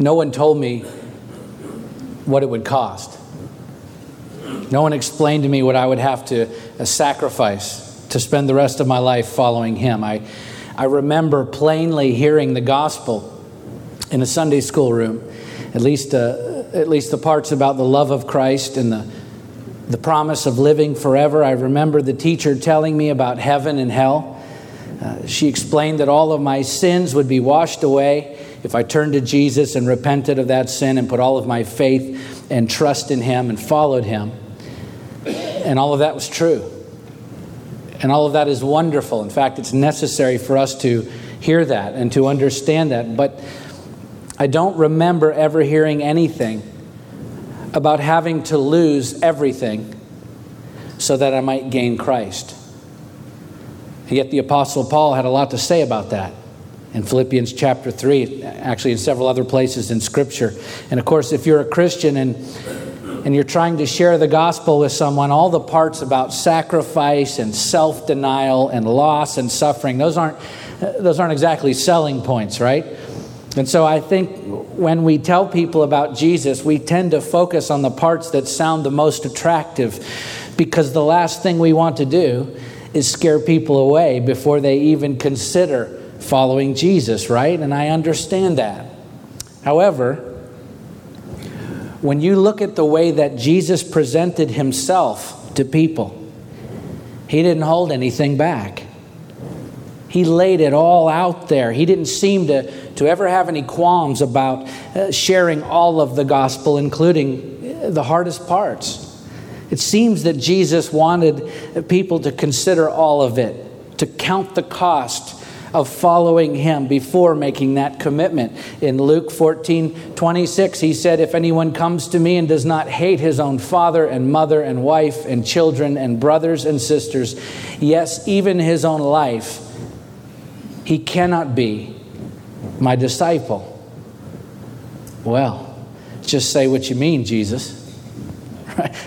no one told me what it would cost. No one explained to me what I would have to uh, sacrifice to spend the rest of my life following him. I, I remember plainly hearing the gospel in a Sunday school room, at least, uh, at least the parts about the love of Christ and the, the promise of living forever. I remember the teacher telling me about heaven and hell. Uh, she explained that all of my sins would be washed away if I turned to Jesus and repented of that sin and put all of my faith and trust in Him and followed Him. And all of that was true. And all of that is wonderful. In fact, it's necessary for us to hear that and to understand that. But I don't remember ever hearing anything about having to lose everything so that I might gain Christ. Yet the Apostle Paul had a lot to say about that in Philippians chapter 3, actually in several other places in Scripture. And of course, if you're a Christian and and you're trying to share the gospel with someone, all the parts about sacrifice and self denial and loss and suffering, those aren't, those aren't exactly selling points, right? And so I think when we tell people about Jesus, we tend to focus on the parts that sound the most attractive because the last thing we want to do is scare people away before they even consider following Jesus, right? And I understand that. However, when you look at the way that Jesus presented himself to people, he didn't hold anything back. He laid it all out there. He didn't seem to, to ever have any qualms about uh, sharing all of the gospel, including uh, the hardest parts. It seems that Jesus wanted people to consider all of it, to count the cost of following him before making that commitment. In Luke 14 26, he said, If anyone comes to me and does not hate his own father and mother and wife and children and brothers and sisters, yes, even his own life, he cannot be my disciple. Well, just say what you mean, Jesus.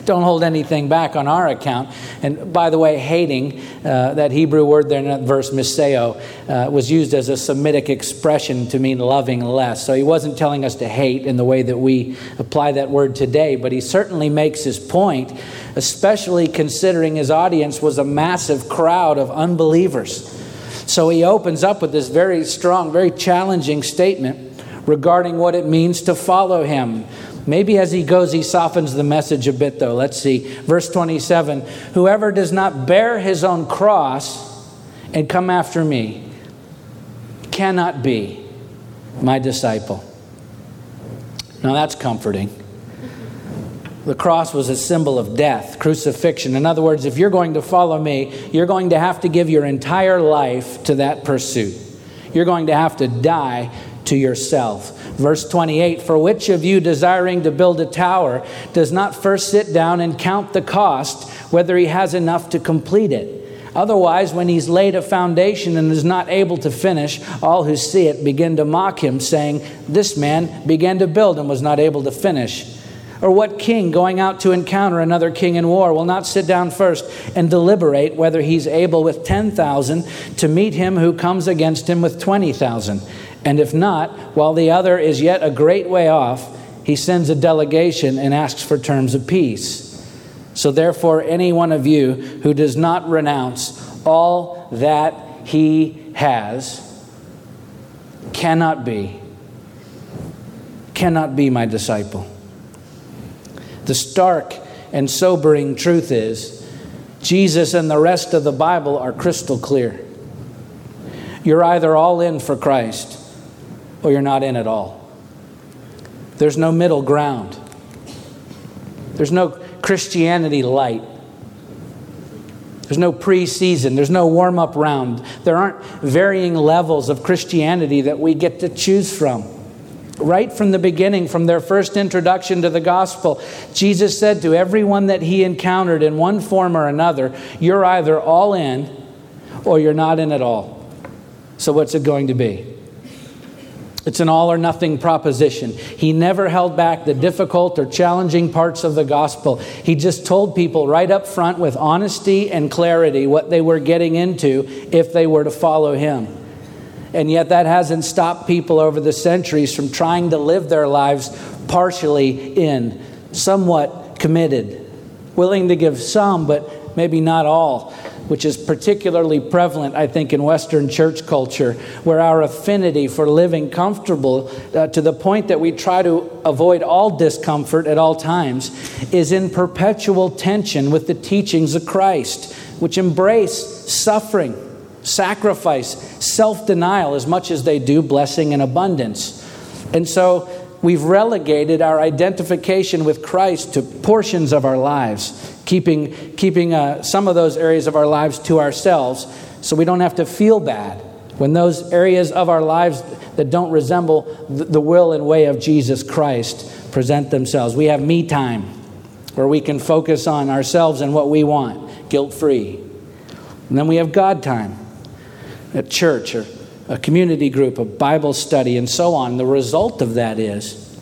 Don't hold anything back on our account. And by the way, hating, uh, that Hebrew word there in that verse, miseo, uh, was used as a Semitic expression to mean loving less. So he wasn't telling us to hate in the way that we apply that word today, but he certainly makes his point, especially considering his audience was a massive crowd of unbelievers. So he opens up with this very strong, very challenging statement regarding what it means to follow him. Maybe as he goes, he softens the message a bit, though. Let's see. Verse 27 Whoever does not bear his own cross and come after me cannot be my disciple. Now that's comforting. The cross was a symbol of death, crucifixion. In other words, if you're going to follow me, you're going to have to give your entire life to that pursuit. You're going to have to die to yourself. Verse 28 For which of you desiring to build a tower does not first sit down and count the cost, whether he has enough to complete it? Otherwise, when he's laid a foundation and is not able to finish, all who see it begin to mock him, saying, This man began to build and was not able to finish. Or what king going out to encounter another king in war will not sit down first and deliberate whether he's able with 10,000 to meet him who comes against him with 20,000? And if not, while the other is yet a great way off, he sends a delegation and asks for terms of peace. So, therefore, any one of you who does not renounce all that he has cannot be, cannot be my disciple. The stark and sobering truth is Jesus and the rest of the Bible are crystal clear. You're either all in for Christ or you're not in at all. There's no middle ground. There's no Christianity light. There's no preseason. There's no warm up round. There aren't varying levels of Christianity that we get to choose from. Right from the beginning, from their first introduction to the gospel, Jesus said to everyone that he encountered in one form or another, You're either all in or you're not in at all. So, what's it going to be? It's an all or nothing proposition. He never held back the difficult or challenging parts of the gospel. He just told people right up front with honesty and clarity what they were getting into if they were to follow him. And yet, that hasn't stopped people over the centuries from trying to live their lives partially in, somewhat committed, willing to give some, but maybe not all which is particularly prevalent, I think, in Western church culture, where our affinity for living comfortable uh, to the point that we try to avoid all discomfort at all times is in perpetual tension with the teachings of Christ, which embrace suffering, sacrifice, self denial as much as they do blessing and abundance. And so, we've relegated our identification with Christ to portions of our lives keeping, keeping uh, some of those areas of our lives to ourselves so we don't have to feel bad when those areas of our lives that don't resemble the will and way of Jesus Christ present themselves. We have me time where we can focus on ourselves and what we want, guilt free. And then we have God time at church or a community group, a Bible study, and so on. The result of that is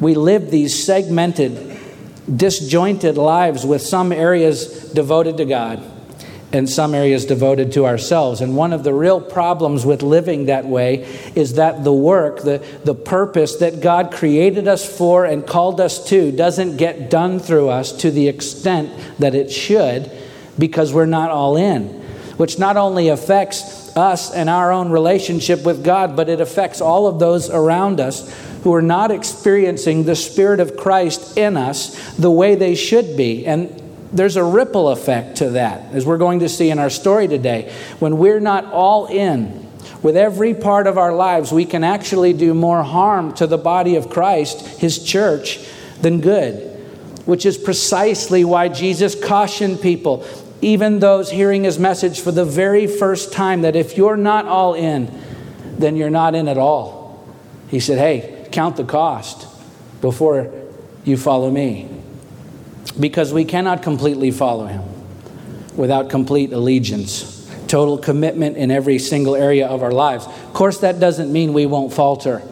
we live these segmented disjointed lives with some areas devoted to God and some areas devoted to ourselves. And one of the real problems with living that way is that the work, the, the purpose that God created us for and called us to, doesn't get done through us to the extent that it should because we're not all in, which not only affects us and our own relationship with God, but it affects all of those around us who are not experiencing the Spirit of Christ in us the way they should be. And there's a ripple effect to that, as we're going to see in our story today. When we're not all in with every part of our lives, we can actually do more harm to the body of Christ, His church, than good, which is precisely why Jesus cautioned people, even those hearing His message for the very first time, that if you're not all in, then you're not in at all. He said, Hey, count the cost before you follow me. Because we cannot completely follow him without complete allegiance, total commitment in every single area of our lives. Of course, that doesn't mean we won't falter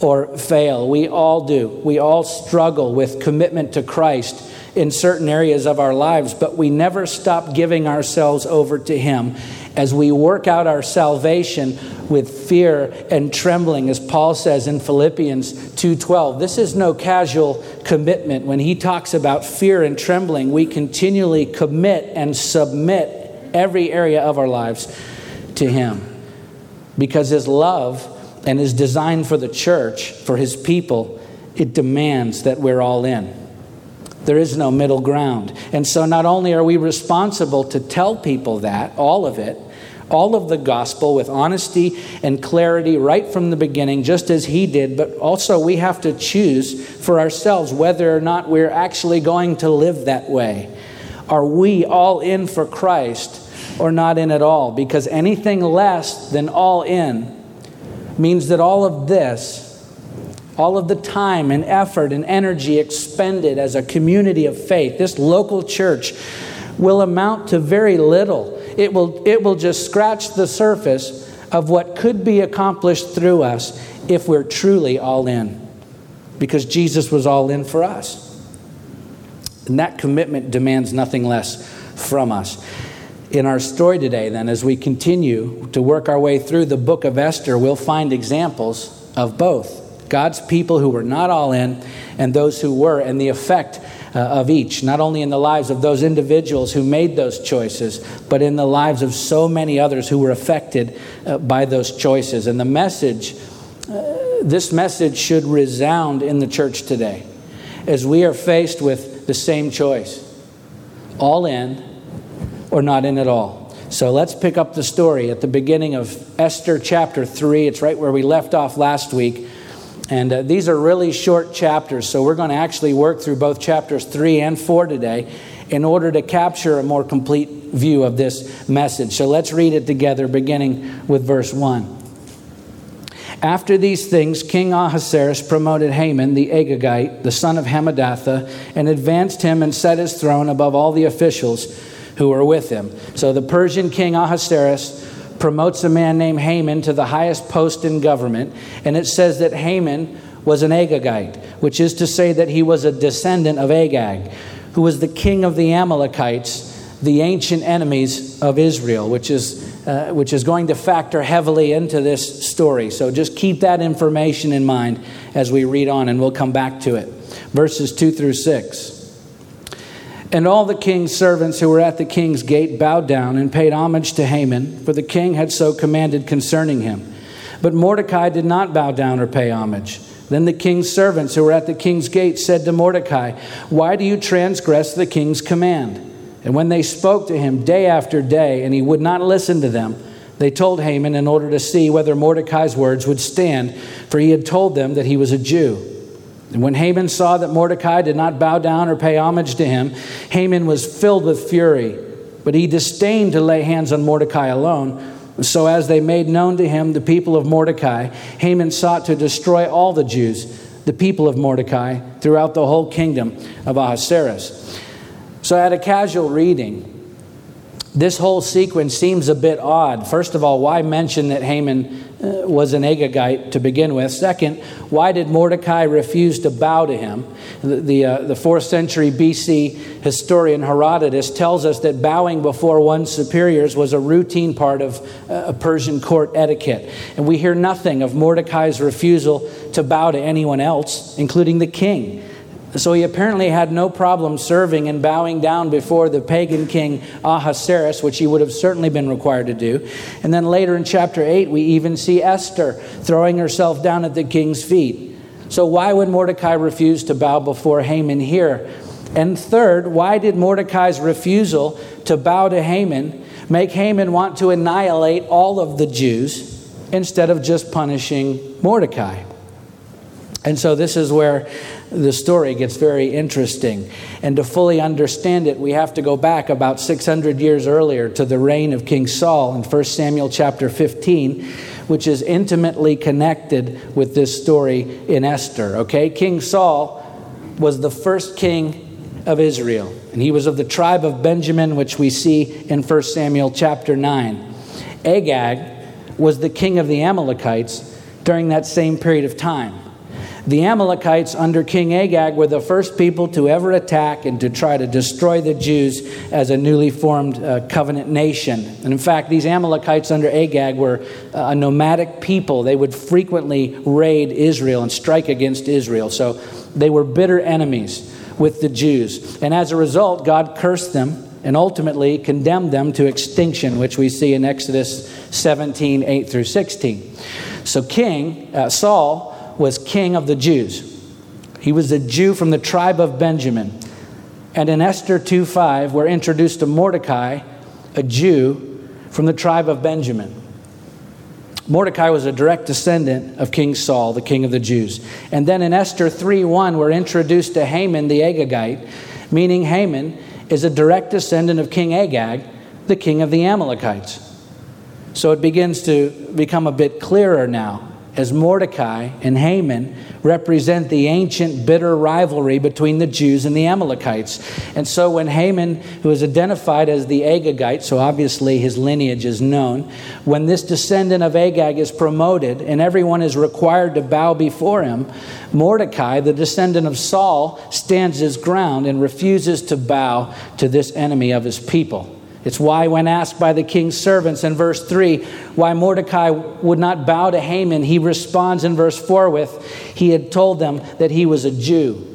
or fail. We all do. We all struggle with commitment to Christ in certain areas of our lives, but we never stop giving ourselves over to Him. As we work out our salvation with fear and trembling as Paul says in Philippians 2:12 this is no casual commitment. When he talks about fear and trembling we continually commit and submit every area of our lives to him. Because his love and his design for the church for his people it demands that we're all in there is no middle ground. And so, not only are we responsible to tell people that, all of it, all of the gospel with honesty and clarity right from the beginning, just as he did, but also we have to choose for ourselves whether or not we're actually going to live that way. Are we all in for Christ or not in at all? Because anything less than all in means that all of this, all of the time and effort and energy expended as a community of faith, this local church, will amount to very little it will, it will just scratch the surface of what could be accomplished through us if we're truly all in. Because Jesus was all in for us. And that commitment demands nothing less from us. In our story today, then, as we continue to work our way through the book of Esther, we'll find examples of both God's people who were not all in and those who were, and the effect uh, of each, not only in the lives of those individuals who made those choices, but in the lives of so many others who were affected uh, by those choices. And the message, uh, this message should resound in the church today as we are faced with the same choice all in or not in at all. So let's pick up the story at the beginning of Esther chapter 3. It's right where we left off last week. And uh, these are really short chapters, so we're going to actually work through both chapters 3 and 4 today in order to capture a more complete view of this message. So let's read it together, beginning with verse 1. After these things, King Ahasuerus promoted Haman the Agagite, the son of Hammedatha, and advanced him and set his throne above all the officials who were with him. So the Persian king Ahasuerus promotes a man named Haman to the highest post in government, and it says that Haman was an Agagite, which is to say that he was a descendant of Agag, who was the king of the Amalekites, the ancient enemies of Israel, which is uh, which is going to factor heavily into this story. So just keep that information in mind as we read on, and we'll come back to it. Verses 2 through 6. And all the king's servants who were at the king's gate bowed down and paid homage to Haman, for the king had so commanded concerning him. But Mordecai did not bow down or pay homage. Then the king's servants who were at the king's gate said to Mordecai, Why do you transgress the king's command? And when they spoke to him day after day, and he would not listen to them, they told Haman in order to see whether Mordecai's words would stand, for he had told them that he was a Jew. And when Haman saw that Mordecai did not bow down or pay homage to him, Haman was filled with fury. But he disdained to lay hands on Mordecai alone so, as they made known to him the people of Mordecai, Haman sought to destroy all the Jews, the people of Mordecai, throughout the whole kingdom of Ahasuerus. So, at a casual reading, this whole sequence seems a bit odd. First of all, why mention that Haman was an Agagite to begin with? Second, why did Mordecai refuse to bow to him? The, the, uh, the fourth century BC historian Herodotus tells us that bowing before one's superiors was a routine part of uh, Persian court etiquette. And we hear nothing of Mordecai's refusal to bow to anyone else, including the king. So he apparently had no problem serving and bowing down before the pagan king Ahasuerus, which he would have certainly been required to do. And then later in chapter 8, we even see Esther throwing herself down at the king's feet. So why would Mordecai refuse to bow before Haman here? And third, why did Mordecai's refusal to bow to Haman make Haman want to annihilate all of the Jews instead of just punishing Mordecai? And so this is where the story gets very interesting. And to fully understand it, we have to go back about 600 years earlier to the reign of King Saul in 1 Samuel chapter 15, which is intimately connected with this story in Esther. Okay? King Saul was the first king of Israel, and he was of the tribe of Benjamin, which we see in 1 Samuel chapter 9. Agag was the king of the Amalekites during that same period of time. The Amalekites under King Agag were the first people to ever attack and to try to destroy the Jews as a newly formed uh, covenant nation. And in fact, these Amalekites under Agag were uh, a nomadic people. They would frequently raid Israel and strike against Israel. So they were bitter enemies with the Jews. And as a result, God cursed them and ultimately condemned them to extinction, which we see in Exodus 17 8 through 16. So, King uh, Saul was king of the Jews. He was a Jew from the tribe of Benjamin. And in Esther 2:5, we're introduced to Mordecai, a Jew from the tribe of Benjamin. Mordecai was a direct descendant of King Saul, the king of the Jews. And then in Esther 3:1, we're introduced to Haman the Agagite, meaning Haman is a direct descendant of King Agag, the king of the Amalekites. So it begins to become a bit clearer now as Mordecai and Haman represent the ancient bitter rivalry between the Jews and the Amalekites. And so when Haman, who is identified as the Agagite, so obviously his lineage is known, when this descendant of Agag is promoted and everyone is required to bow before him, Mordecai, the descendant of Saul, stands his ground and refuses to bow to this enemy of his people. It's why, when asked by the king's servants in verse 3 why Mordecai would not bow to Haman, he responds in verse 4 with, He had told them that he was a Jew.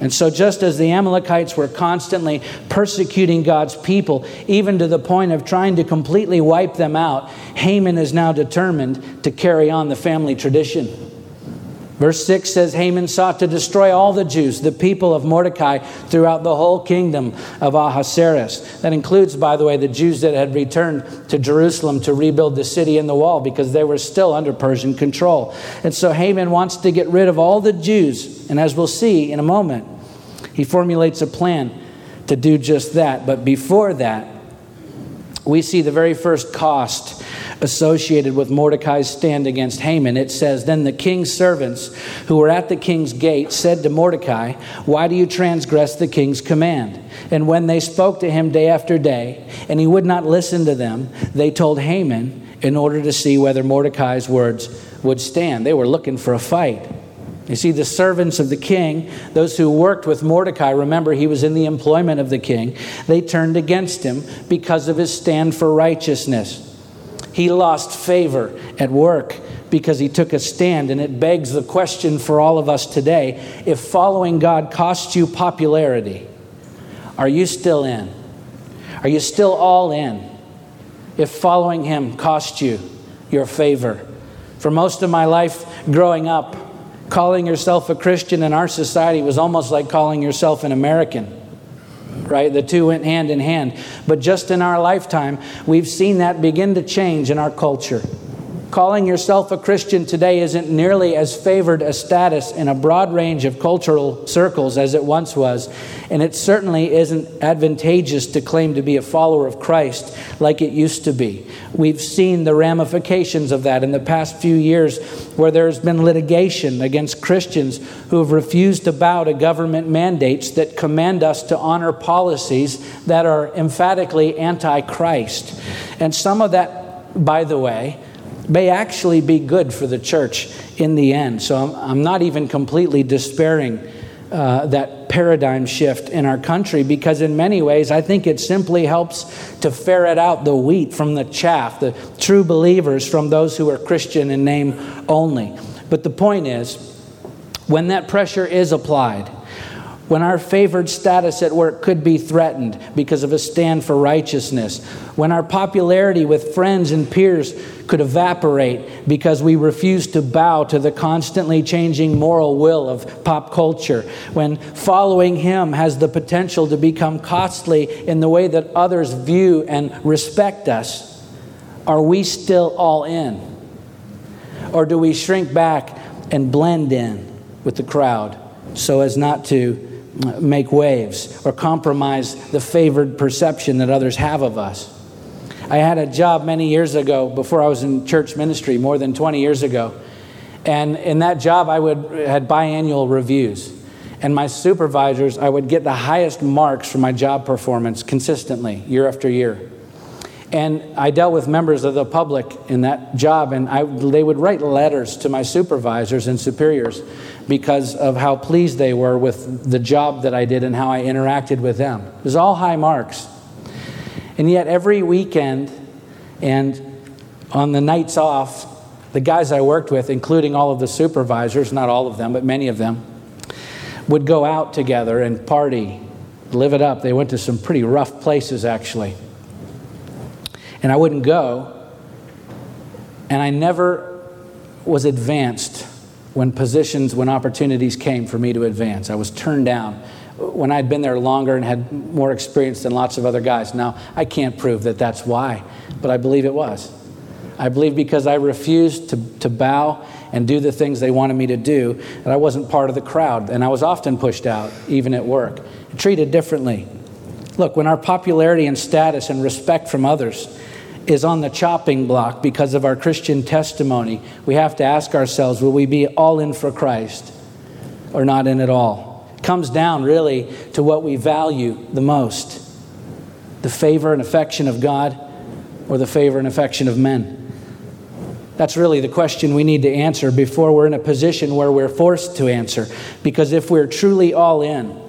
And so, just as the Amalekites were constantly persecuting God's people, even to the point of trying to completely wipe them out, Haman is now determined to carry on the family tradition. Verse 6 says Haman sought to destroy all the Jews, the people of Mordecai, throughout the whole kingdom of Ahasuerus. That includes, by the way, the Jews that had returned to Jerusalem to rebuild the city and the wall because they were still under Persian control. And so Haman wants to get rid of all the Jews. And as we'll see in a moment, he formulates a plan to do just that. But before that, we see the very first cost associated with Mordecai's stand against Haman. It says, Then the king's servants who were at the king's gate said to Mordecai, Why do you transgress the king's command? And when they spoke to him day after day, and he would not listen to them, they told Haman in order to see whether Mordecai's words would stand. They were looking for a fight. You see, the servants of the king, those who worked with Mordecai, remember he was in the employment of the king, they turned against him because of his stand for righteousness. He lost favor at work because he took a stand. And it begs the question for all of us today if following God costs you popularity, are you still in? Are you still all in? If following him cost you your favor. For most of my life growing up, calling yourself a Christian in our society was almost like calling yourself an American right? The two went hand in hand. But just in our lifetime, we've seen that begin to change in our culture. Calling yourself a Christian today isn't nearly as favored a status in a broad range of cultural circles as it once was, and it certainly isn't advantageous to claim to be a follower of Christ like it used to be. We've seen the ramifications of that in the past few years where there's been litigation against Christians who have refused to bow to government mandates that command us to honor policies that are emphatically anti Christ. And some of that, by the way, may actually be good for the church in the end. So I'm, I'm not even completely despairing uh, that paradigm shift in our country because, in many ways, I think it simply helps to ferret out the wheat from the chaff, the true believers from those who are Christian in name only. But the point is, when that pressure is applied, when our favored status at work could be threatened because of a stand for righteousness, when our popularity with friends and peers could evaporate because we refuse to bow to the constantly changing moral will of pop culture, when following Him has the potential to become costly in the way that others view and respect us, are we still all in? Or do we shrink back and blend in with the crowd so as not to? Make waves or compromise the favored perception that others have of us. I had a job many years ago before I was in church ministry, more than 20 years ago. And in that job, I would had biannual reviews. And my supervisors, I would get the highest marks for my job performance consistently, year after year. And I dealt with members of the public in that job, and I, they would write letters to my supervisors and superiors because of how pleased they were with the job that I did and how I interacted with them. It was all high marks. And yet, every weekend and on the nights off, the guys I worked with, including all of the supervisors, not all of them, but many of them, would go out together and party, live it up. They went to some pretty rough places, actually and I wouldn't go. And I never was advanced when positions, when opportunities came for me to advance. I was turned down when I'd been there longer and had more experience than lots of other guys. Now, I can't prove that that's why, but I believe it was. I believe because I refused to, to bow and do the things they wanted me to do, that I wasn't part of the crowd. And I was often pushed out, even at work, treated differently. Look, when our popularity and status and respect from others is on the chopping block because of our Christian testimony, we have to ask ourselves will we be all in for Christ or not in at all? It comes down really to what we value the most the favor and affection of God or the favor and affection of men. That's really the question we need to answer before we're in a position where we're forced to answer. Because if we're truly all in,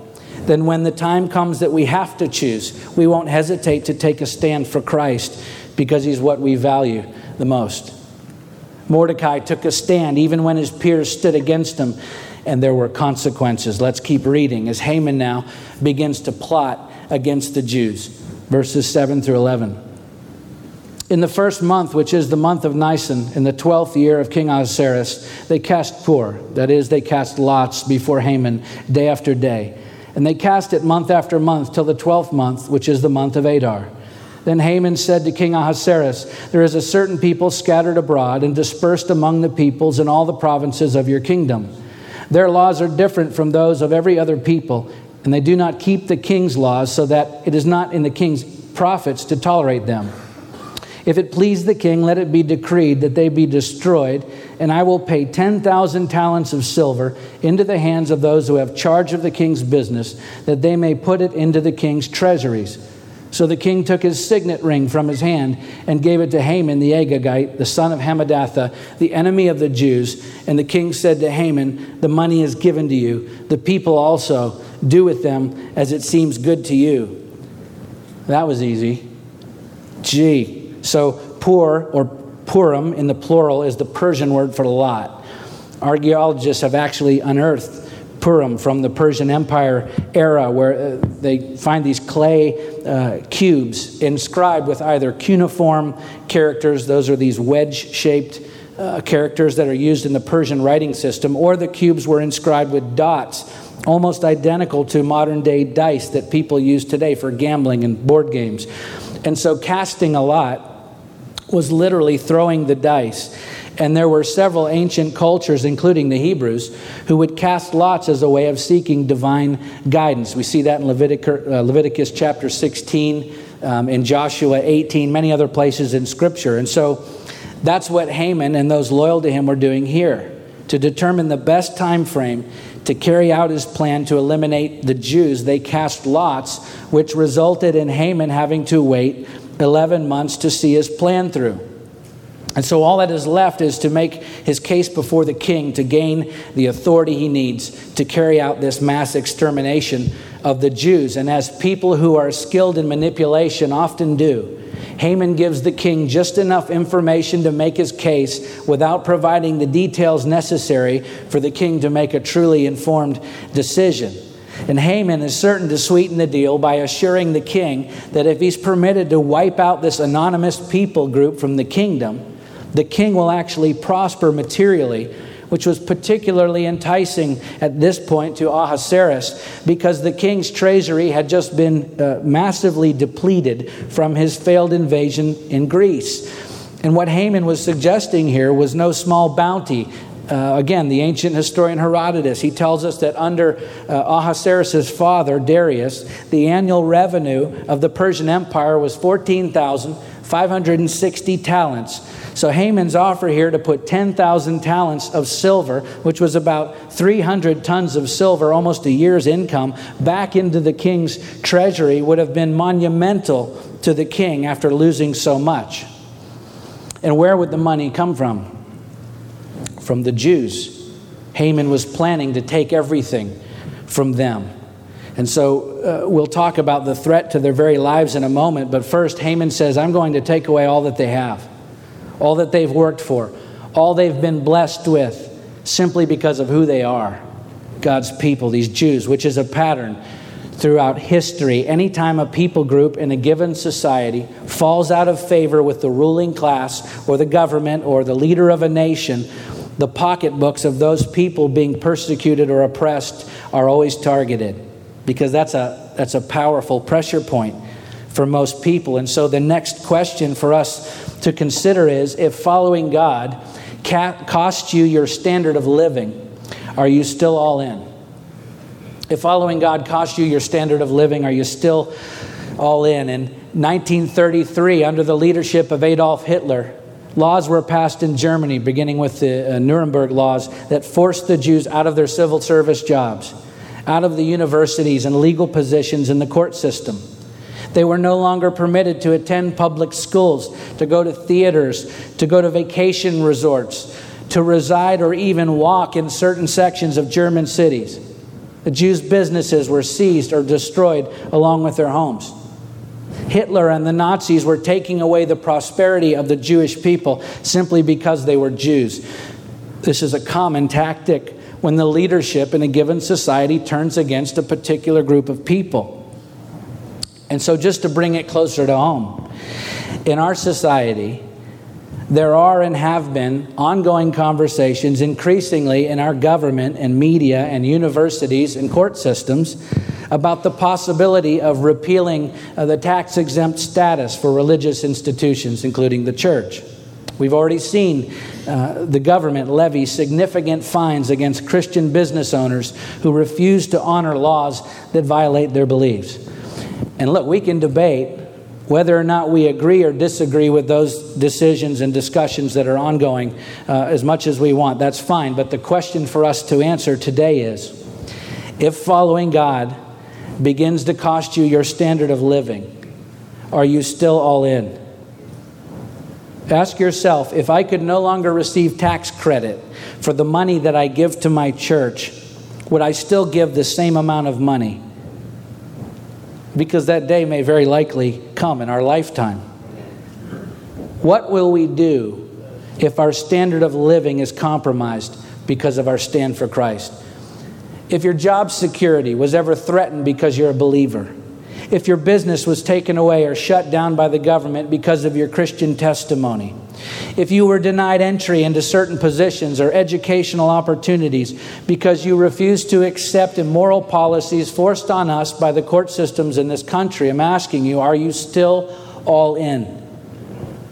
then when the time comes that we have to choose, we won't hesitate to take a stand for Christ because he's what we value the most. Mordecai took a stand even when his peers stood against him, and there were consequences. Let's keep reading as Haman now begins to plot against the Jews. Verses 7 through 11. In the first month, which is the month of Nisan, in the twelfth year of King Ahasuerus, they cast pur, that is, they cast lots before Haman day after day. And they cast it month after month till the twelfth month, which is the month of Adar. Then Haman said to King Ahasuerus, There is a certain people scattered abroad and dispersed among the peoples in all the provinces of your kingdom. Their laws are different from those of every other people, and they do not keep the king's laws, so that it is not in the king's profits to tolerate them. If it please the king, let it be decreed that they be destroyed, and I will pay 10,000 talents of silver into the hands of those who have charge of the king's business, that they may put it into the king's treasuries. So the king took his signet ring from his hand and gave it to Haman the Agagite, the son of Hammedatha, the enemy of the Jews. And the king said to Haman, The money is given to you. The people also do with them as it seems good to you. That was easy. Gee. So pur or Purim in the plural is the Persian word for lot. Archaeologists have actually unearthed Purim from the Persian Empire era, where uh, they find these clay uh, cubes inscribed with either cuneiform characters, those are these wedge shaped uh, characters that are used in the Persian writing system, or the cubes were inscribed with dots, almost identical to modern day dice that people use today for gambling and board games. And so casting a lot was literally throwing the dice. And there were several ancient cultures, including the Hebrews, who would cast lots as a way of seeking divine guidance. We see that in Leviticus, uh, Leviticus chapter 16, um, in Joshua 18, many other places in Scripture. And so that's what Haman and those loyal to him were doing here to determine the best time frame to carry out his plan to eliminate the Jews. They cast lots, which resulted in Haman having to wait 11 months to see his plan through. And so all that is left is to make his case before the king to gain the authority he needs to carry out this mass extermination of the Jews. And as people who are skilled in manipulation often do, Haman gives the king just enough information to make his case without providing the details necessary for the king to make a truly informed decision. And Haman is certain to sweeten the deal by assuring the king that if he's permitted to wipe out this anonymous people group from the kingdom, the king will actually prosper materially, which was particularly enticing at this point to Ahasuerus because the king's treasury had just been uh, massively depleted from his failed invasion in Greece. And what Haman was suggesting here was no small bounty. Uh, again, the ancient historian Herodotus, he tells us that under uh, Ahasuerus' father, Darius, the annual revenue of the Persian Empire was 14,560 talents so Haman's offer here to put 10,000 talents of silver, which was about 300 tons of silver, almost a year's income, back into the king's treasury would have been monumental to the king after losing so much. And where would the money come from? From the Jews. Haman was planning to take everything from them. And so uh, we'll talk about the threat to their very lives in a moment. But first, Haman says, I'm going to take away all that they have all that they've worked for, all they've been blessed with, simply because of who they are God's people, these Jews, which is a pattern throughout history. Anytime a people group in a given society falls out of favor with the ruling class or the government or the leader of a nation, the pocketbooks of those people being persecuted or oppressed are always targeted because that's a, that's a powerful pressure point for most people. And so the next question for us to consider is if following God costs you your standard of living, are you still all in? If following God costs you your standard of living, are you still all in? In 1933, under the leadership of Adolf Hitler, laws were passed in Germany, beginning with the uh, Nuremberg laws, that forced the Jews out of their civil service jobs, out of the universities and legal positions in the court system. They were no longer permitted to attend public schools, to go to theaters, to go to vacation resorts, to reside or even walk in certain sections of German cities. The Jews' businesses were seized or destroyed along with their homes. Hitler and the Nazis were taking away the prosperity of the Jewish people simply because they were Jews. This is a common tactic when the leadership in a given society turns against a particular group of people. And so, just to bring it closer to home, in our society, there are and have been ongoing conversations increasingly in our government and media and universities and court systems about the possibility of repealing uh, the tax exempt status for religious institutions, including the church. We've already seen uh, the government levy significant fines against Christian business owners who refuse to honor laws that violate their beliefs. And look, we can debate whether or not we agree or disagree with those decisions and discussions that are ongoing uh, as much as we want. That's fine. But the question for us to answer today is if following God begins to cost you your standard of living, are you still all in? Ask yourself if I could no longer receive tax credit for the money that I give to my church, would I still give the same amount of money? because that day may very likely come in our lifetime. What will we do if our standard of living is compromised because of our stand for Christ. If your job security was ever threatened because you're a believer, if your business was taken away or shut down by the government because of your Christian testimony, if you were denied entry into certain positions or educational opportunities because you refused to accept immoral policies forced on us by the court systems in this country, I'm asking you, are you still all in?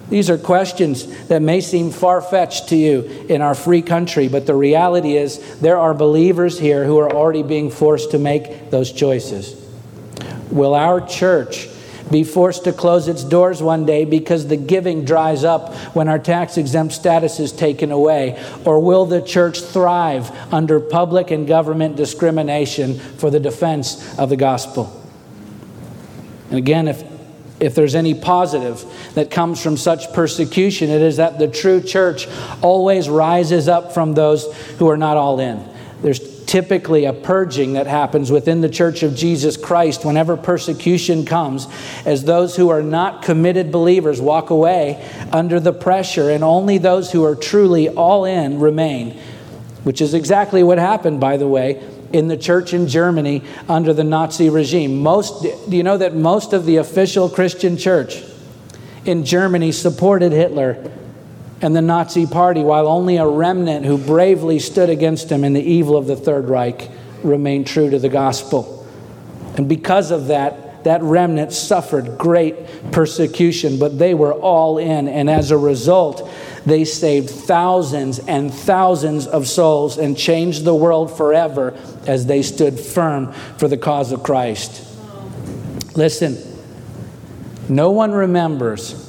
These are questions that may seem far fetched to you in our free country, but the reality is there are believers here who are already being forced to make those choices. Will our church be forced to close its doors one day because the giving dries up when our tax exempt status is taken away? Or will the church thrive under public and government discrimination for the defense of the gospel? And again, if if there's any positive that comes from such persecution, it is that the true church always rises up from those who are not all in. There's typically a purging that happens within the church of Jesus Christ whenever persecution comes, as those who are not committed believers walk away under the pressure, and only those who are truly all in remain, which is exactly what happened, by the way, in the church in Germany under the Nazi regime. Most, do you know that most of the official Christian church in Germany supported Hitler and the Nazi Party, while only a remnant who bravely stood against him in the evil of the Third Reich remained true to the gospel. And because of that, that remnant suffered great persecution, but they were all in. And as a result, they saved thousands and thousands of souls and changed the world forever as they stood firm for the cause of Christ. Listen, no one remembers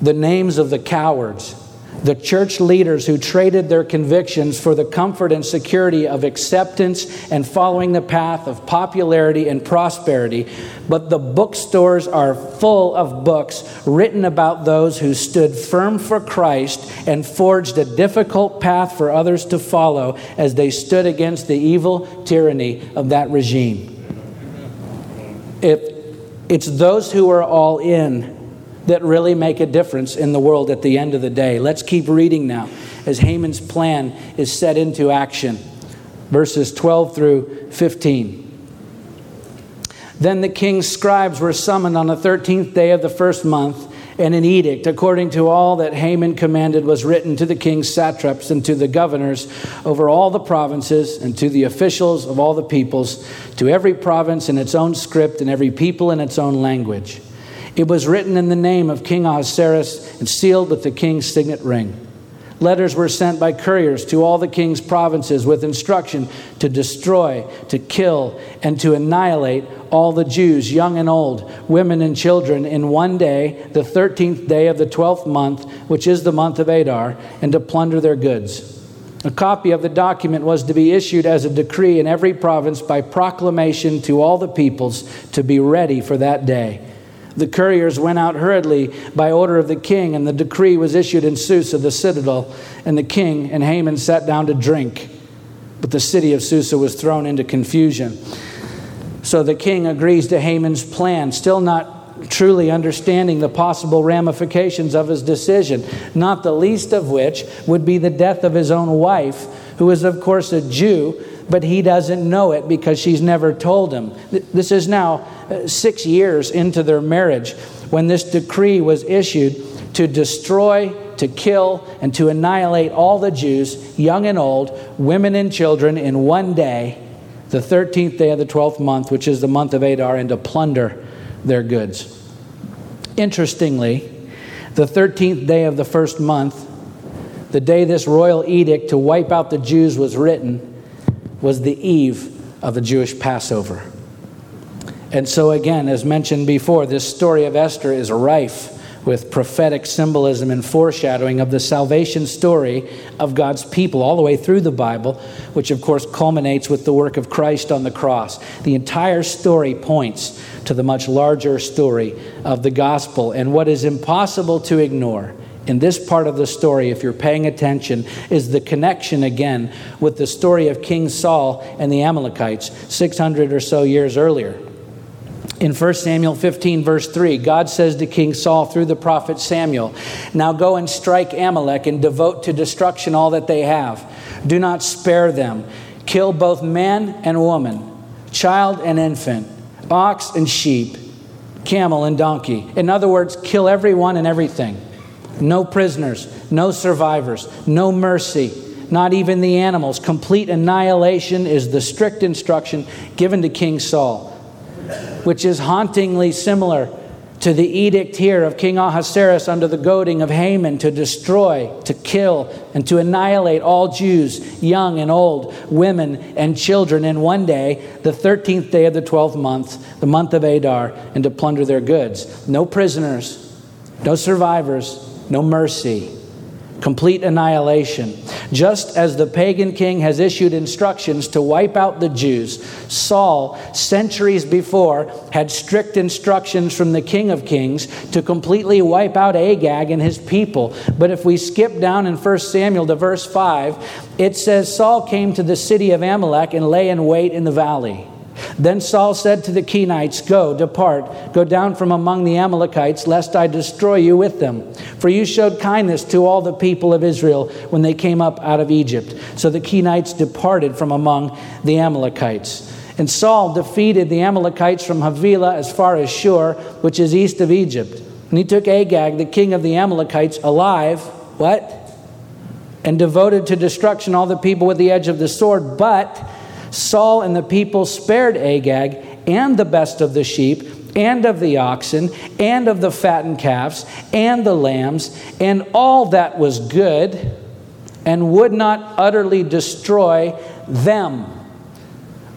the names of the cowards the church leaders who traded their convictions for the comfort and security of acceptance and following the path of popularity and prosperity. But the bookstores are full of books written about those who stood firm for Christ and forged a difficult path for others to follow as they stood against the evil tyranny of that regime. If it's those who are all in that really make a difference in the world at the end of the day. Let's keep reading now as Haman's plan is set into action. Verses 12 through 15. Then the king's scribes were summoned on the 13th day of the first month, and an edict, according to all that Haman commanded, was written to the king's satraps and to the governors over all the provinces and to the officials of all the peoples, to every province in its own script and every people in its own language. It was written in the name of King Ahasuerus and sealed with the king's signet ring. Letters were sent by couriers to all the king's provinces with instruction to destroy, to kill, and to annihilate all the Jews, young and old, women and children, in one day, the 13th day of the 12th month, which is the month of Adar, and to plunder their goods. A copy of the document was to be issued as a decree in every province by proclamation to all the peoples to be ready for that day. The couriers went out hurriedly by order of the king, and the decree was issued in Susa, the citadel. And the king and Haman sat down to drink. But the city of Susa was thrown into confusion. So the king agrees to Haman's plan, still not truly understanding the possible ramifications of his decision, not the least of which would be the death of his own wife, who is, of course, a Jew but he doesn't know it because she's never told him. This is now uh, six years into their marriage when this decree was issued to destroy, to kill, and to annihilate all the Jews, young and old, women and children, in one day, the 13th day of the 12th month, which is the month of Adar, and to plunder their goods. Interestingly, the 13th day of the first month, the day this royal edict to wipe out the Jews was written, was the eve of the Jewish Passover. And so, again, as mentioned before, this story of Esther is rife with prophetic symbolism and foreshadowing of the salvation story of God's people all the way through the Bible, which of course culminates with the work of Christ on the cross. The entire story points to the much larger story of the gospel. And what is impossible to ignore in this part of the story, if you're paying attention, is the connection again with the story of King Saul and the Amalekites 600 or so years earlier. In 1 Samuel 15, verse 3, God says to King Saul through the prophet Samuel, Now go and strike Amalek and devote to destruction all that they have. Do not spare them. Kill both man and woman, child and infant, ox and sheep, camel and donkey. In other words, kill everyone and everything. No prisoners, no survivors, no mercy, not even the animals. Complete annihilation is the strict instruction given to King Saul which is hauntingly similar to the edict here of King Ahasuerus under the goading of Haman to destroy, to kill, and to annihilate all Jews, young and old, women and children, in one day, the 13th day of the 12th month, the month of Adar, and to plunder their goods. No prisoners, no survivors, no mercy complete annihilation. Just as the pagan king has issued instructions to wipe out the Jews, Saul, centuries before, had strict instructions from the king of kings to completely wipe out Agag and his people. But if we skip down in 1 Samuel to verse 5, it says Saul came to the city of Amalek and lay in wait in the valley. Then Saul said to the Kenites, Go, depart, go down from among the Amalekites, lest I destroy you with them. For you showed kindness to all the people of Israel when they came up out of Egypt. So the Kenites departed from among the Amalekites. And Saul defeated the Amalekites from Havilah as far as Shur, which is east of Egypt. And he took Agag, the king of the Amalekites, alive. What? And devoted to destruction all the people with the edge of the sword. But Saul and the people spared Agag and the best of the sheep and of the oxen and of the fattened calves and the lambs and all that was good and would not utterly destroy them.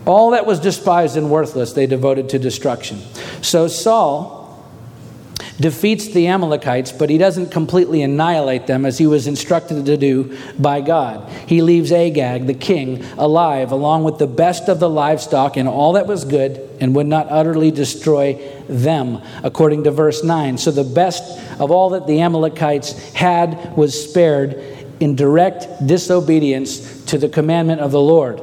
All that was despised and worthless they devoted to destruction. So Saul defeats the Amalekites, but he doesn't completely annihilate them as he was instructed to do by God. He leaves Agag, the king, alive, along with the best of the livestock and all that was good, and would not utterly destroy them, according to verse 9. So the best of all that the Amalekites had was spared in direct disobedience to the commandment of the Lord.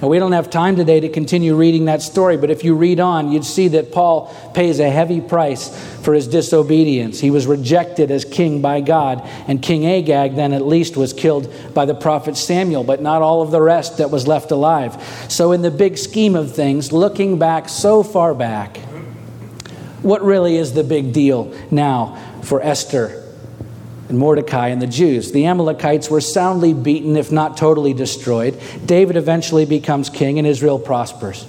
Now, we don't have time today to continue reading that story, but if you read on, you'd see that Paul pays a heavy price for his disobedience. He was rejected as king by God, and King Agag then at least was killed by the prophet Samuel, but not all of the rest that was left alive. So, in the big scheme of things, looking back so far back, what really is the big deal now for Esther and Mordecai and the Jews. The Amalekites were soundly beaten, if not totally destroyed. David eventually becomes king, and Israel prospers.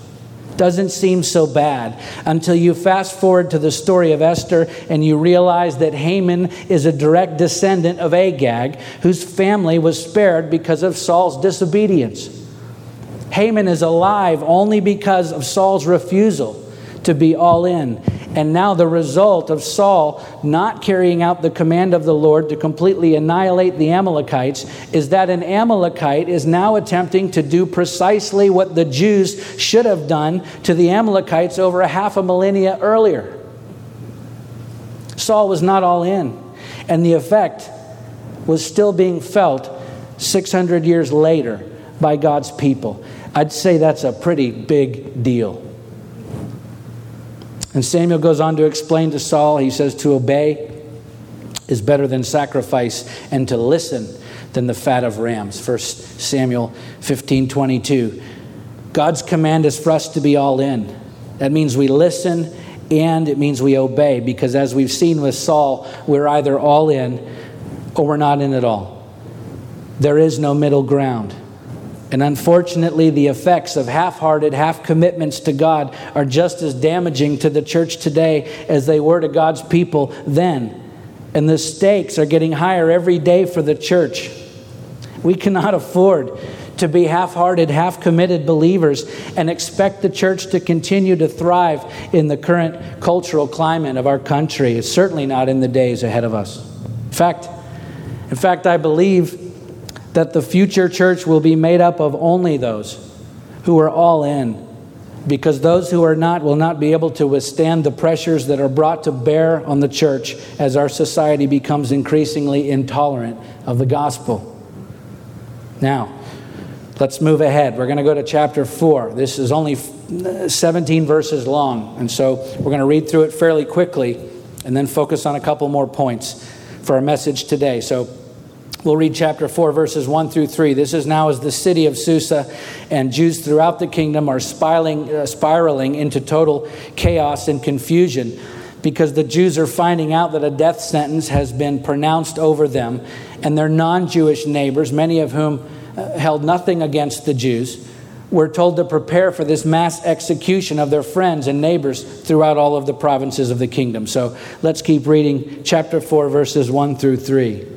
Doesn't seem so bad until you fast forward to the story of Esther and you realize that Haman is a direct descendant of Agag, whose family was spared because of Saul's disobedience. Haman is alive only because of Saul's refusal to be all in. And now, the result of Saul not carrying out the command of the Lord to completely annihilate the Amalekites is that an Amalekite is now attempting to do precisely what the Jews should have done to the Amalekites over a half a millennia earlier. Saul was not all in, and the effect was still being felt 600 years later by God's people. I'd say that's a pretty big deal. And Samuel goes on to explain to Saul, he says, to obey is better than sacrifice, and to listen than the fat of rams. 1 Samuel 15 22. God's command is for us to be all in. That means we listen and it means we obey, because as we've seen with Saul, we're either all in or we're not in at all. There is no middle ground. And unfortunately, the effects of half hearted, half commitments to God are just as damaging to the church today as they were to God's people then. And the stakes are getting higher every day for the church. We cannot afford to be half hearted, half committed believers and expect the church to continue to thrive in the current cultural climate of our country. It's certainly not in the days ahead of us. In fact, in fact, I believe that the future church will be made up of only those who are all in, because those who are not will not be able to withstand the pressures that are brought to bear on the church as our society becomes increasingly intolerant of the gospel. Now, Let's move ahead. We're going to go to chapter 4. This is only 17 verses long, and so we're going to read through it fairly quickly and then focus on a couple more points for our message today. So we'll read chapter 4, verses 1 through 3. This is now as the city of Susa and Jews throughout the kingdom are spiraling, uh, spiraling into total chaos and confusion because the Jews are finding out that a death sentence has been pronounced over them, and their non Jewish neighbors, many of whom uh, held nothing against the Jews, were told to prepare for this mass execution of their friends and neighbors throughout all of the provinces of the kingdom. So let's keep reading chapter 4, verses 1 through 3.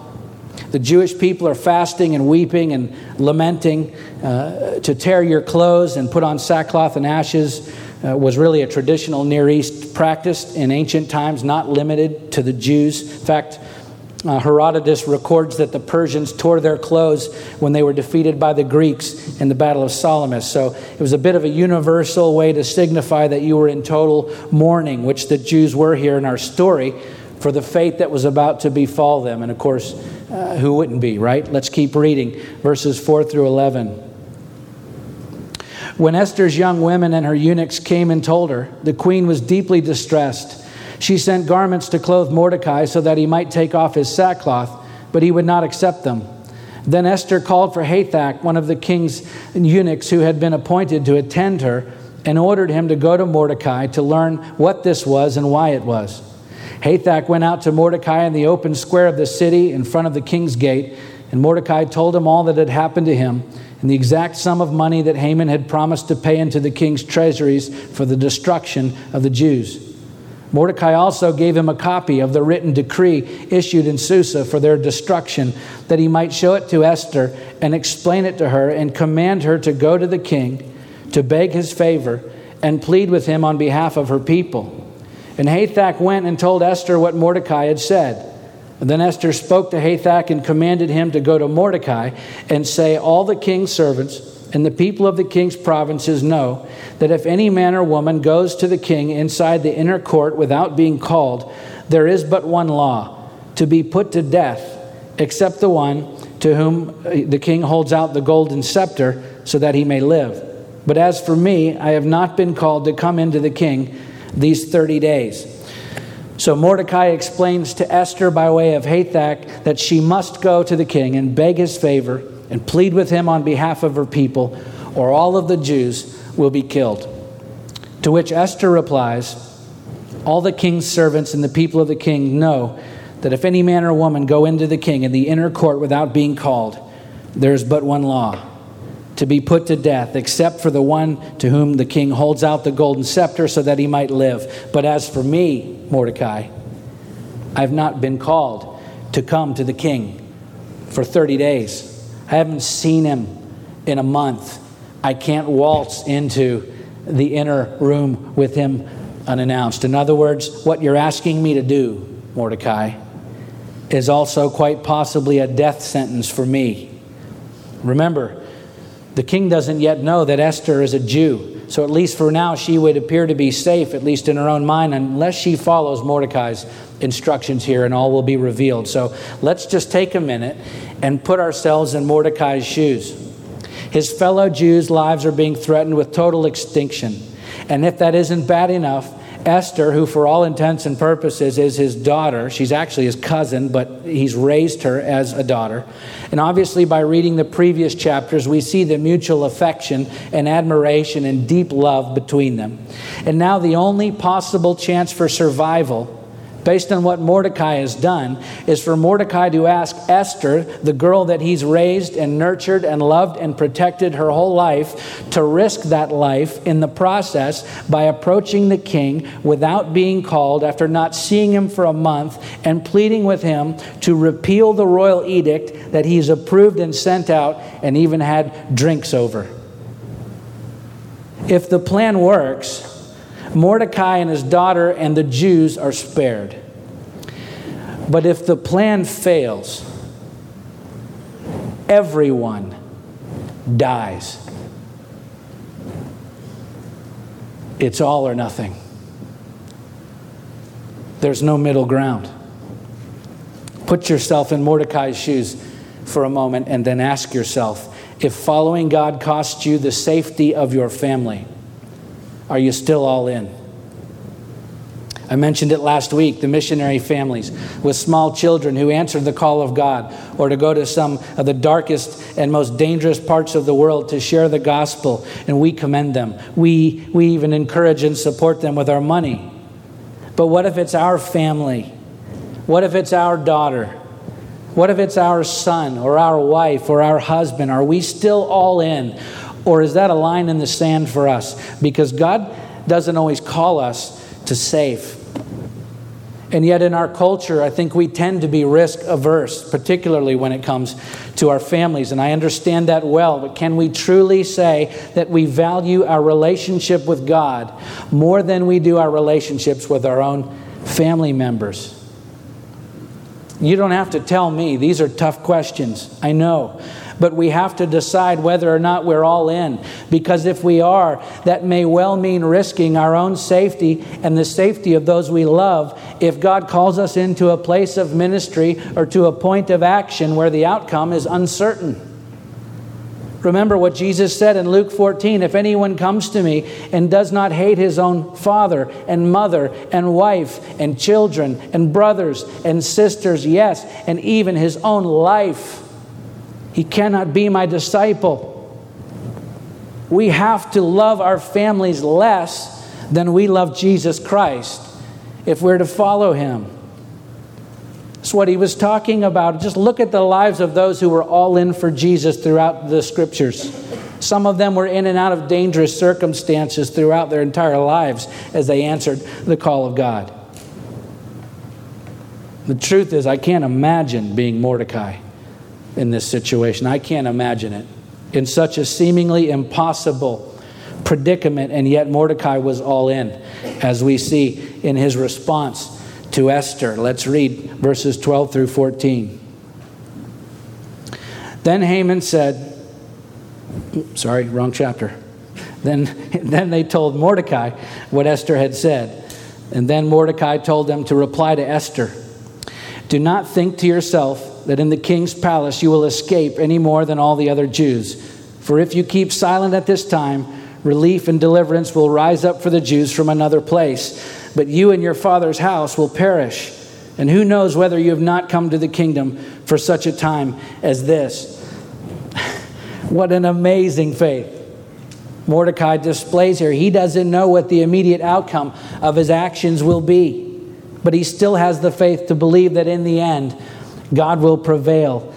The Jewish people are fasting and weeping and lamenting. Uh, to tear your clothes and put on sackcloth and ashes uh, was really a traditional Near East practice in ancient times, not limited to the Jews. In fact, uh, Herodotus records that the Persians tore their clothes when they were defeated by the Greeks in the Battle of Salamis. So it was a bit of a universal way to signify that you were in total mourning, which the Jews were here in our story, for the fate that was about to befall them. And of course, uh, who wouldn't be, right? Let's keep reading verses 4 through 11. When Esther's young women and her eunuchs came and told her, the queen was deeply distressed. She sent garments to clothe Mordecai so that he might take off his sackcloth, but he would not accept them. Then Esther called for Hathach, one of the king's eunuchs who had been appointed to attend her, and ordered him to go to Mordecai to learn what this was and why it was. Hathach went out to Mordecai in the open square of the city in front of the king's gate, and Mordecai told him all that had happened to him and the exact sum of money that Haman had promised to pay into the king's treasuries for the destruction of the Jews. Mordecai also gave him a copy of the written decree issued in Susa for their destruction, that he might show it to Esther and explain it to her and command her to go to the king to beg his favor and plead with him on behalf of her people. And Hathach went and told Esther what Mordecai had said. And then Esther spoke to Hathach and commanded him to go to Mordecai and say, All the king's servants and the people of the king's provinces know that if any man or woman goes to the king inside the inner court without being called, there is but one law to be put to death, except the one to whom uh, the king holds out the golden scepter so that he may live. But as for me, I have not been called to come into the king these 30 days. So Mordecai explains to Esther by way of Hathach that she must go to the king and beg his favor and plead with him on behalf of her people, or all of the Jews will be killed. To which Esther replies, All the king's servants and the people of the king know that if any man or woman go into the king in the inner court without being called, there is but one law to be put to death, except for the one to whom the king holds out the golden scepter so that he might live. But as for me, Mordecai, I have not been called to come to the king for 30 days. I haven't seen him in a month. I can't waltz into the inner room with him unannounced. In other words, what you're asking me to do, Mordecai, is also quite possibly a death sentence for me. Remember, the king doesn't yet know that Esther is a Jew. So, at least for now, she would appear to be safe, at least in her own mind, unless she follows Mordecai's instructions here, and all will be revealed. So, let's just take a minute and put ourselves in Mordecai's shoes. His fellow Jews' lives are being threatened with total extinction. And if that isn't bad enough, Esther, who for all intents and purposes is his daughter, she's actually his cousin, but he's raised her as a daughter. And obviously, by reading the previous chapters, we see the mutual affection and admiration and deep love between them. And now, the only possible chance for survival based on what Mordecai has done, is for Mordecai to ask Esther, the girl that he's raised and nurtured and loved and protected her whole life, to risk that life in the process by approaching the king without being called after not seeing him for a month and pleading with him to repeal the royal edict that he's approved and sent out and even had drinks over. If the plan works, Mordecai and his daughter and the Jews are spared. But if the plan fails, everyone dies. It's all or nothing. There's no middle ground. Put yourself in Mordecai's shoes for a moment and then ask yourself if following God costs you the safety of your family are you still all in? I mentioned it last week the missionary families with small children who answered the call of God or to go to some of the darkest and most dangerous parts of the world to share the gospel, and we commend them. We, we even encourage and support them with our money. But what if it's our family? What if it's our daughter? What if it's our son or our wife or our husband? Are we still all in? Or is that a line in the sand for us? Because God doesn't always call us to save. And yet, in our culture, I think we tend to be risk averse, particularly when it comes to our families. And I understand that well. But can we truly say that we value our relationship with God more than we do our relationships with our own family members? You don't have to tell me. These are tough questions. I know but we have to decide whether or not we're all in. Because if we are, that may well mean risking our own safety and the safety of those we love if God calls us into a place of ministry or to a point of action where the outcome is uncertain. Remember what Jesus said in Luke 14 if anyone comes to me and does not hate his own father and mother and wife and children and brothers and sisters, yes, and even his own life, he cannot be my disciple. We have to love our families less than we love Jesus Christ if we're to follow him. That's what he was talking about. Just look at the lives of those who were all in for Jesus throughout the scriptures. Some of them were in and out of dangerous circumstances throughout their entire lives as they answered the call of God. The truth is, I can't imagine being Mordecai in this situation. I can't imagine it. In such a seemingly impossible predicament, and yet Mordecai was all in, as we see in his response to Esther. Let's read verses 12 through 14. Then Haman said, sorry, wrong chapter. Then, then they told Mordecai what Esther had said. And then Mordecai told them to reply to Esther Do not think to yourself, that in the king's palace you will escape any more than all the other Jews. For if you keep silent at this time, relief and deliverance will rise up for the Jews from another place. But you and your father's house will perish. And who knows whether you have not come to the kingdom for such a time as this? what an amazing faith. Mordecai displays here. He doesn't know what the immediate outcome of his actions will be, but he still has the faith to believe that in the end, God will prevail.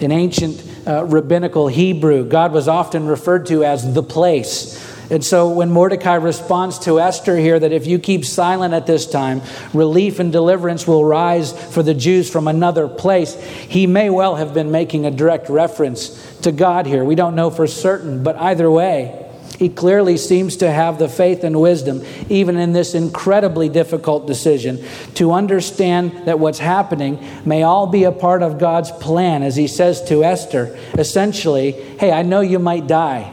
In ancient uh, rabbinical Hebrew, God was often referred to as the place. And so when Mordecai responds to Esther here that if you keep silent at this time, relief and deliverance will rise for the Jews from another place, he may well have been making a direct reference to God here. We don't know for certain, but either way, he clearly seems to have the faith and wisdom, even in this incredibly difficult decision, to understand that what's happening may all be a part of God's plan, as he says to Esther, essentially, hey, I know you might die.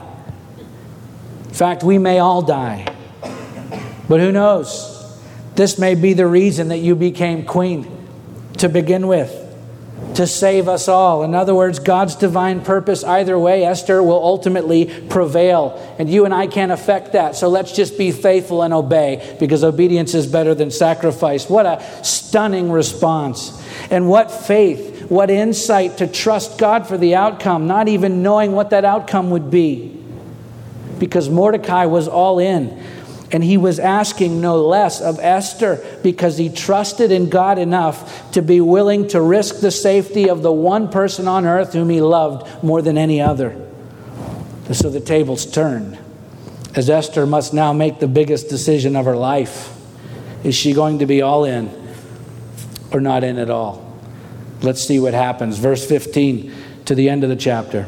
In fact, we may all die. But who knows? This may be the reason that you became queen to begin with to save us all. In other words, God's divine purpose, either way, Esther will ultimately prevail. And you and I can't affect that. So let's just be faithful and obey because obedience is better than sacrifice. What a stunning response. And what faith, what insight to trust God for the outcome, not even knowing what that outcome would be. Because Mordecai was all in. And he was asking no less of Esther because he trusted in God enough to be willing to risk the safety of the one person on earth whom he loved more than any other. So the tables turned, as Esther must now make the biggest decision of her life. Is she going to be all in or not in at all? Let's see what happens. Verse 15 to the end of the chapter.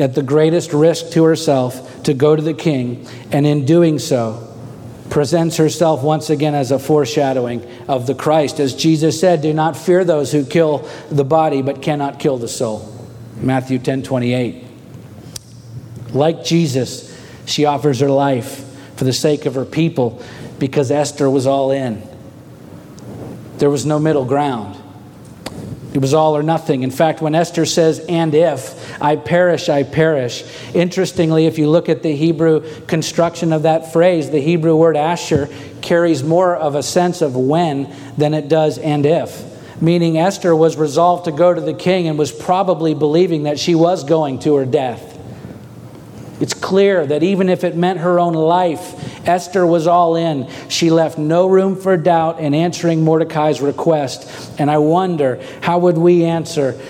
at the greatest risk to herself to go to the king, and in doing so, presents herself once again as a foreshadowing of the Christ. As Jesus said, Do not fear those who kill the body but cannot kill the soul. Matthew 10 28. Like Jesus, she offers her life for the sake of her people because Esther was all in. There was no middle ground. It was all or nothing. In fact, when Esther says, and if I perish, I perish, interestingly, if you look at the Hebrew construction of that phrase, the Hebrew word asher carries more of a sense of when than it does and if. Meaning, Esther was resolved to go to the king and was probably believing that she was going to her death. It's clear that even if it meant her own life, Esther was all in. She left no room for doubt in answering Mordecai's request. And I wonder, how would we answer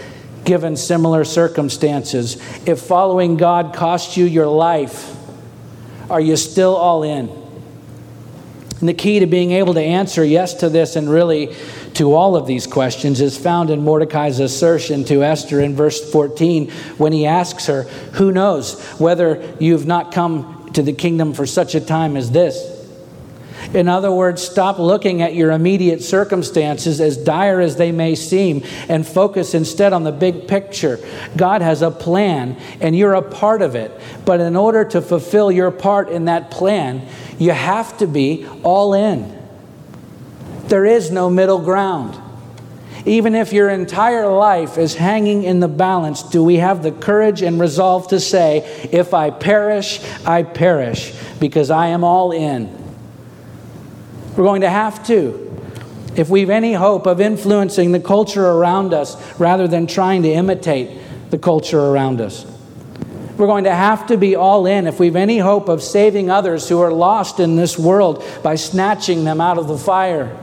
given similar circumstances? If following God cost you your life, are you still all in? And the key to being able to answer yes to this and really to all of these questions is found in Mordecai's assertion to Esther in verse 14 when he asks her, Who knows whether you've not come to the kingdom for such a time as this? In other words, stop looking at your immediate circumstances, as dire as they may seem, and focus instead on the big picture. God has a plan, and you're a part of it. But in order to fulfill your part in that plan, you have to be all in. There is no middle ground. Even if your entire life is hanging in the balance, do we have the courage and resolve to say, If I perish, I perish, because I am all in? We're going to have to. If we've any hope of influencing the culture around us rather than trying to imitate the culture around us. We're going to have to be all in if we've any hope of saving others who are lost in this world by snatching them out of the fire.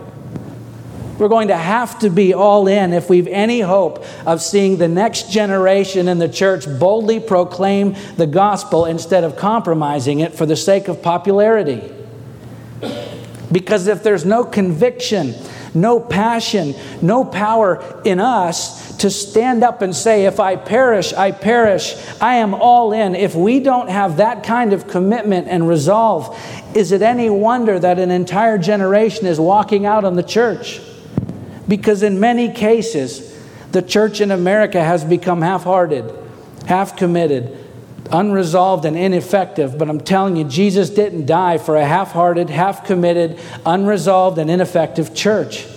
We're going to have to be all in if we've any hope of seeing the next generation in the church boldly proclaim the gospel instead of compromising it for the sake of popularity. Because if there's no conviction, no passion, no power in us to stand up and say, If I perish, I perish, I am all in. If we don't have that kind of commitment and resolve, is it any wonder that an entire generation is walking out on the church? Because in many cases, the church in America has become half hearted, half committed, unresolved, and ineffective. But I'm telling you, Jesus didn't die for a half hearted, half committed, unresolved, and ineffective church.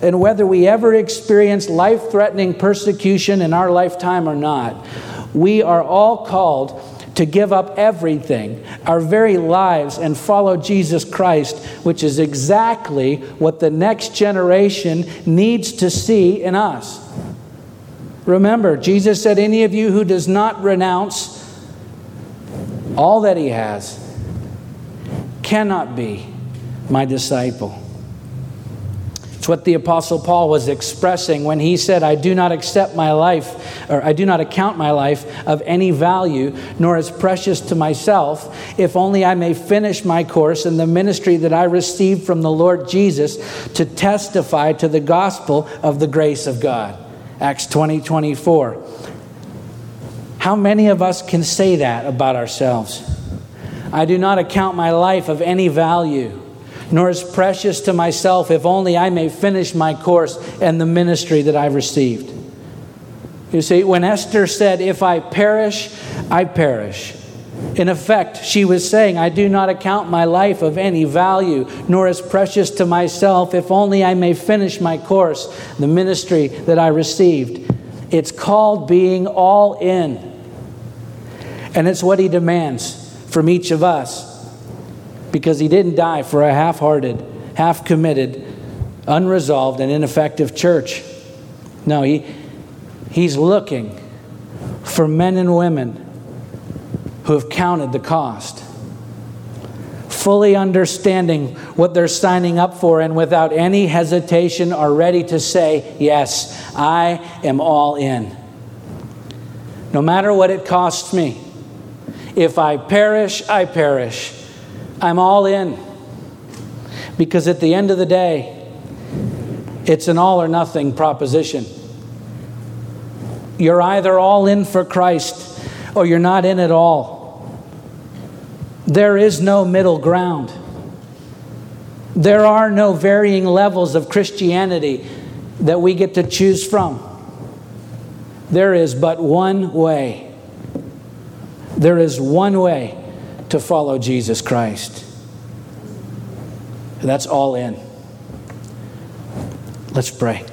And whether we ever experience life threatening persecution in our lifetime or not, we are all called to give up everything, our very lives, and follow Jesus Christ, which is exactly what the next generation needs to see in us. Remember, Jesus said, Any of you who does not renounce all that he has cannot be my disciple. It's what the Apostle Paul was expressing when he said, I do not accept my life, or I do not account my life of any value, nor as precious to myself, if only I may finish my course in the ministry that I received from the Lord Jesus to testify to the gospel of the grace of God. Acts 20 24. How many of us can say that about ourselves? I do not account my life of any value nor is precious to myself, if only I may finish my course and the ministry that I've received. You see, when Esther said, If I perish, I perish, In effect, she was saying, I do not account my life of any value, nor as precious to myself, if only I may finish my course, the ministry that I received. It's called being all in. And it's what he demands from each of us because he didn't die for a half hearted, half committed, unresolved, and ineffective church. No, he, he's looking for men and women who have counted the cost, fully understanding what they're signing up for, and without any hesitation are ready to say, Yes, I am all in. No matter what it costs me, if I perish, I perish. I'm all in. Because at the end of the day, it's an all or nothing proposition. You're either all in for Christ or you're not in at all. There is no middle ground. There are no varying levels of Christianity that we get to choose from. There is but one way. There is one way to follow Jesus Christ. That's all in. Let's pray.